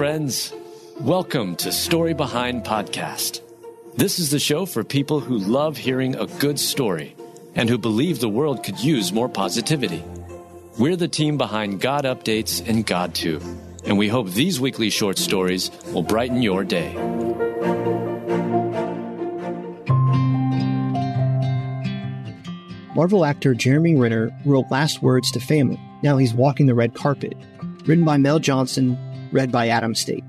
friends. Welcome to Story Behind Podcast. This is the show for people who love hearing a good story and who believe the world could use more positivity. We're the team behind GodUpdates and GodTube, and we hope these weekly short stories will brighten your day. Marvel actor Jeremy Renner wrote Last Words to Family. Now he's walking the red carpet. Written by Mel Johnson, read by Adam State.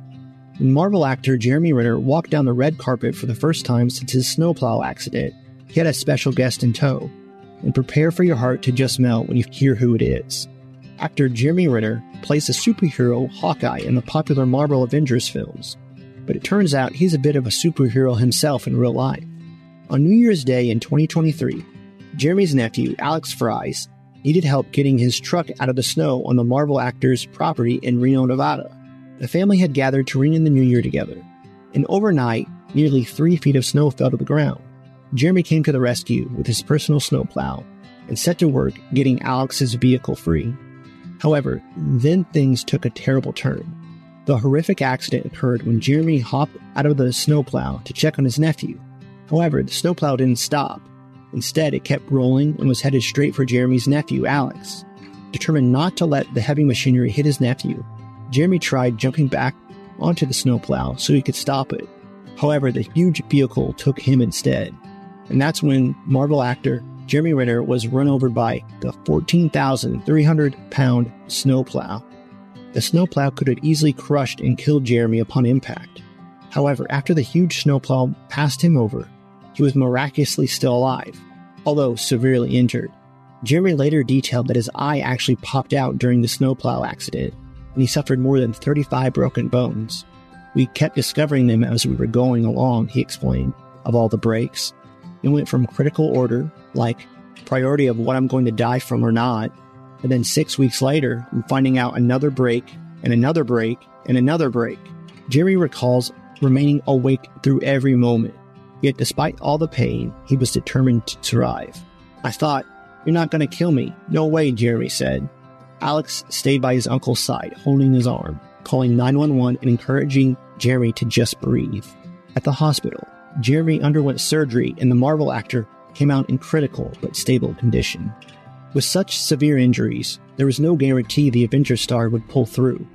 When Marvel actor Jeremy Renner walked down the red carpet for the first time since his snowplow accident, he had a special guest in tow. And prepare for your heart to just melt when you hear who it is. Actor Jeremy Renner plays the superhero Hawkeye in the popular Marvel Avengers films, but it turns out he's a bit of a superhero himself in real life. On New Year's Day in 2023, Jeremy's nephew, Alex Fries, needed help getting his truck out of the snow on the Marvel actor's property in Reno, Nevada. The family had gathered to ring in the new year together, and overnight, nearly three feet of snow fell to the ground. Jeremy came to the rescue with his personal snowplow and set to work getting Alex's vehicle free. However, then things took a terrible turn. The horrific accident occurred when Jeremy hopped out of the snowplow to check on his nephew. However, the snowplow didn't stop. Instead, it kept rolling and was headed straight for Jeremy's nephew, Alex. Determined not to let the heavy machinery hit his nephew, Jeremy tried jumping back onto the snowplow so he could stop it. However, the huge vehicle took him instead. And that's when Marvel actor Jeremy Renner was run over by the 14,300 pound snowplow. The snowplow could have easily crushed and killed Jeremy upon impact. However, after the huge snowplow passed him over, he was miraculously still alive, although severely injured. Jeremy later detailed that his eye actually popped out during the snowplow accident, and he suffered more than 35 broken bones. We kept discovering them as we were going along, he explained, of all the breaks. It went from critical order, like priority of what I'm going to die from or not, and then six weeks later, I'm finding out another break, and another break, and another break. Jerry recalls remaining awake through every moment. Yet, despite all the pain, he was determined to survive. I thought, You're not going to kill me. No way, Jeremy said. Alex stayed by his uncle's side, holding his arm, calling 911 and encouraging Jeremy to just breathe. At the hospital, Jeremy underwent surgery and the Marvel actor came out in critical but stable condition. With such severe injuries, there was no guarantee the Avenger star would pull through,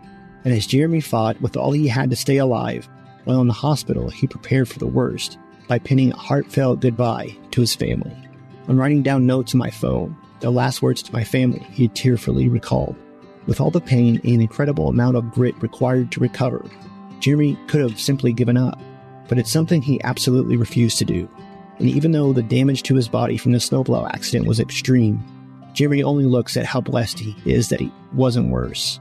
and as Jeremy fought with all he had to stay alive, while in the hospital, he prepared for the worst by penning a heartfelt goodbye to his family. I'm writing down notes on my phone, the last words to my family he tearfully recalled. With all the pain and incredible amount of grit required to recover, Jeremy could have simply given up, but it's something he absolutely refused to do. And even though the damage to his body from the snowplow accident was extreme, Jeremy only looks at how blessed he is that he wasn't worse.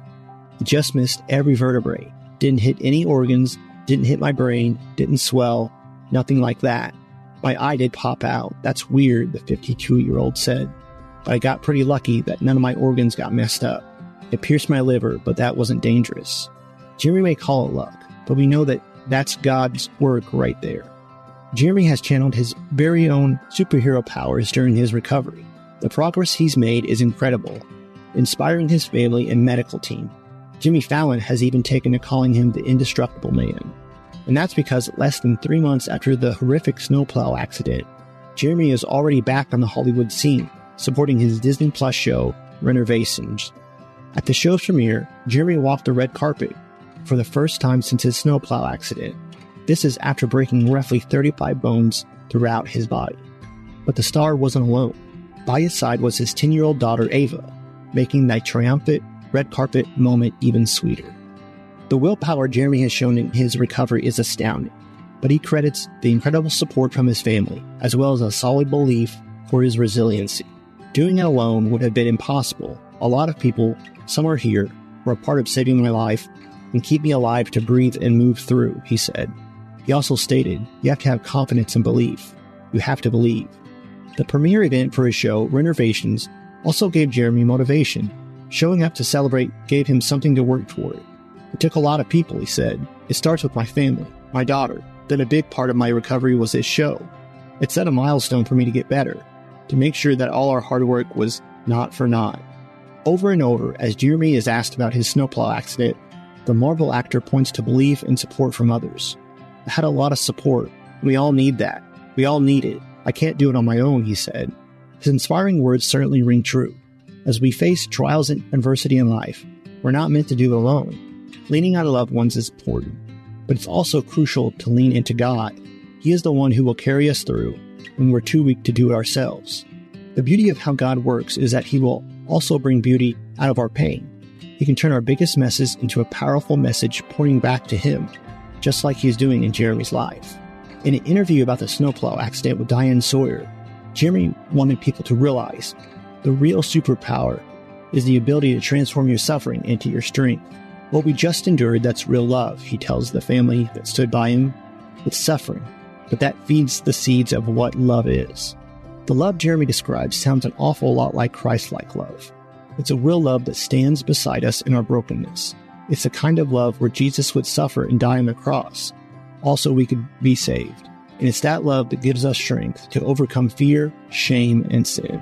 He just missed every vertebrae, didn't hit any organs, didn't hit my brain, didn't swell, nothing like that. My eye did pop out. That's weird, the 52 year old said. But I got pretty lucky that none of my organs got messed up. It pierced my liver, but that wasn't dangerous. Jeremy may call it luck, but we know that that's God's work right there. Jeremy has channeled his very own superhero powers during his recovery. The progress he's made is incredible, inspiring his family and medical team. Jimmy Fallon has even taken to calling him the indestructible man. And that's because less than three months after the horrific snowplow accident, Jeremy is already back on the Hollywood scene, supporting his Disney Plus show, Rennervations. At the show's premiere, Jeremy walked the red carpet for the first time since his snowplow accident. This is after breaking roughly 35 bones throughout his body. But the star wasn't alone. By his side was his 10 year old daughter, Ava, making that triumphant red carpet moment even sweeter. The willpower Jeremy has shown in his recovery is astounding, but he credits the incredible support from his family, as well as a solid belief for his resiliency. Doing it alone would have been impossible. A lot of people, some are here, were a part of saving my life and keep me alive to breathe and move through, he said. He also stated, You have to have confidence and belief. You have to believe. The premiere event for his show, Rennervations, also gave Jeremy motivation. Showing up to celebrate gave him something to work toward. It took a lot of people, he said. It starts with my family, my daughter. Then a big part of my recovery was this show. It set a milestone for me to get better, to make sure that all our hard work was not for naught. Over and over, as Jeremy is asked about his snowplow accident, The Marvel actor points to belief and support from others. I had a lot of support. We all need that. We all need it. I can't do it on my own, he said. His inspiring words certainly ring true. As we face trials and adversity in life, we're not meant to do it alone. Leaning on loved ones is important, but it's also crucial to lean into God. He is the one who will carry us through when we're too weak to do it ourselves. The beauty of how God works is that He will also bring beauty out of our pain. He can turn our biggest messes into a powerful message pointing back to Him, just like He's doing in Jeremy's life. In an interview about the snowplow accident with Diane Sawyer, Jeremy wanted people to realize the real superpower is the ability to transform your suffering into your strength. What we just endured, that's real love, he tells the family that stood by him. It's suffering, but that feeds the seeds of what love is. The love Jeremy describes sounds an awful lot like Christ like love. It's a real love that stands beside us in our brokenness. It's a kind of love where Jesus would suffer and die on the cross. Also, we could be saved. And it's that love that gives us strength to overcome fear, shame, and sin.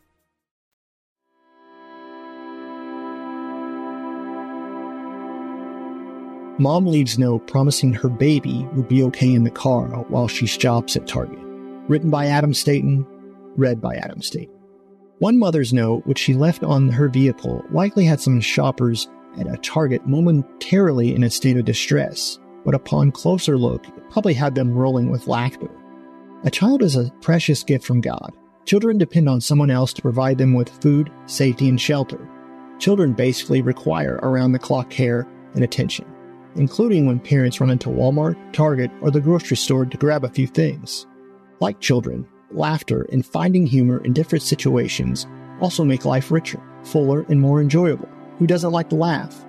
Mom leaves note promising her baby will be okay in the car while she shops at Target. Written by Adam Staten, read by Adam Staten. One mother's note, which she left on her vehicle, likely had some shoppers at a Target momentarily in a state of distress, but upon closer look, it probably had them rolling with laughter. A child is a precious gift from God. Children depend on someone else to provide them with food, safety, and shelter. Children basically require around the clock care and attention including when parents run into Walmart, Target, or the grocery store to grab a few things. Like children, laughter and finding humor in different situations also make life richer, fuller, and more enjoyable. Who doesn't like to laugh?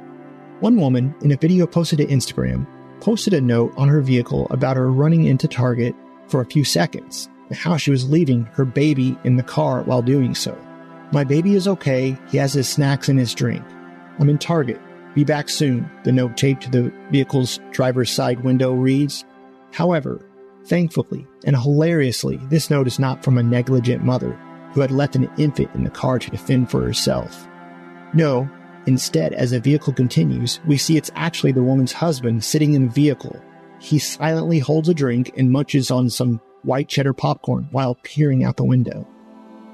One woman, in a video posted to Instagram, posted a note on her vehicle about her running into Target for a few seconds and how she was leaving her baby in the car while doing so. My baby is okay. He has his snacks and his drink. I'm in Target. Be back soon, the note taped to the vehicle's driver's side window reads. However, thankfully and hilariously, this note is not from a negligent mother who had left an infant in the car to defend for herself. No, instead, as the vehicle continues, we see it's actually the woman's husband sitting in the vehicle. He silently holds a drink and munches on some white cheddar popcorn while peering out the window.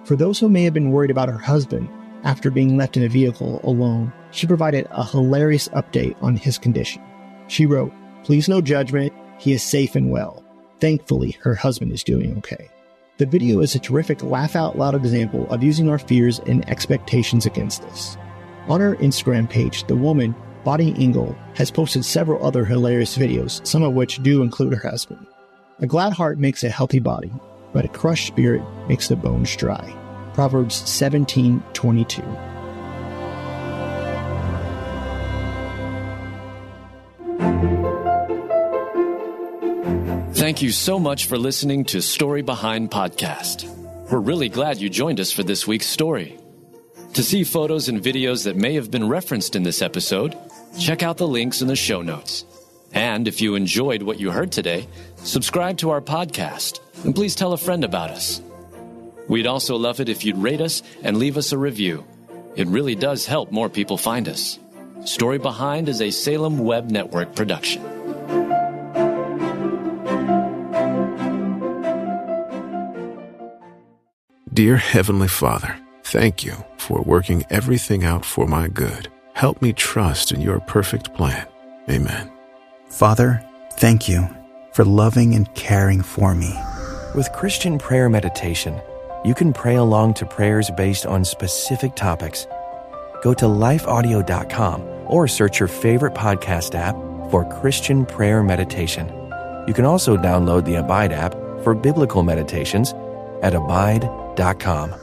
For those who may have been worried about her husband after being left in a vehicle alone, she provided a hilarious update on his condition. She wrote, Please no judgment, he is safe and well. Thankfully, her husband is doing okay. The video is a terrific laugh out loud example of using our fears and expectations against us. On her Instagram page, the woman, Bonnie Engel, has posted several other hilarious videos, some of which do include her husband. A glad heart makes a healthy body, but a crushed spirit makes the bones dry. Proverbs 17:22. Thank you so much for listening to Story Behind Podcast. We're really glad you joined us for this week's story. To see photos and videos that may have been referenced in this episode, check out the links in the show notes. And if you enjoyed what you heard today, subscribe to our podcast and please tell a friend about us. We'd also love it if you'd rate us and leave us a review. It really does help more people find us. Story Behind is a Salem Web Network production. Dear Heavenly Father, Thank you for working everything out for my good. Help me trust in your perfect plan. Amen. Father, thank you for loving and caring for me. With Christian prayer meditation, you can pray along to prayers based on specific topics. Go to lifeaudio.com or search your favorite podcast app for Christian prayer meditation. You can also download the Abide app for biblical meditations at abide.com.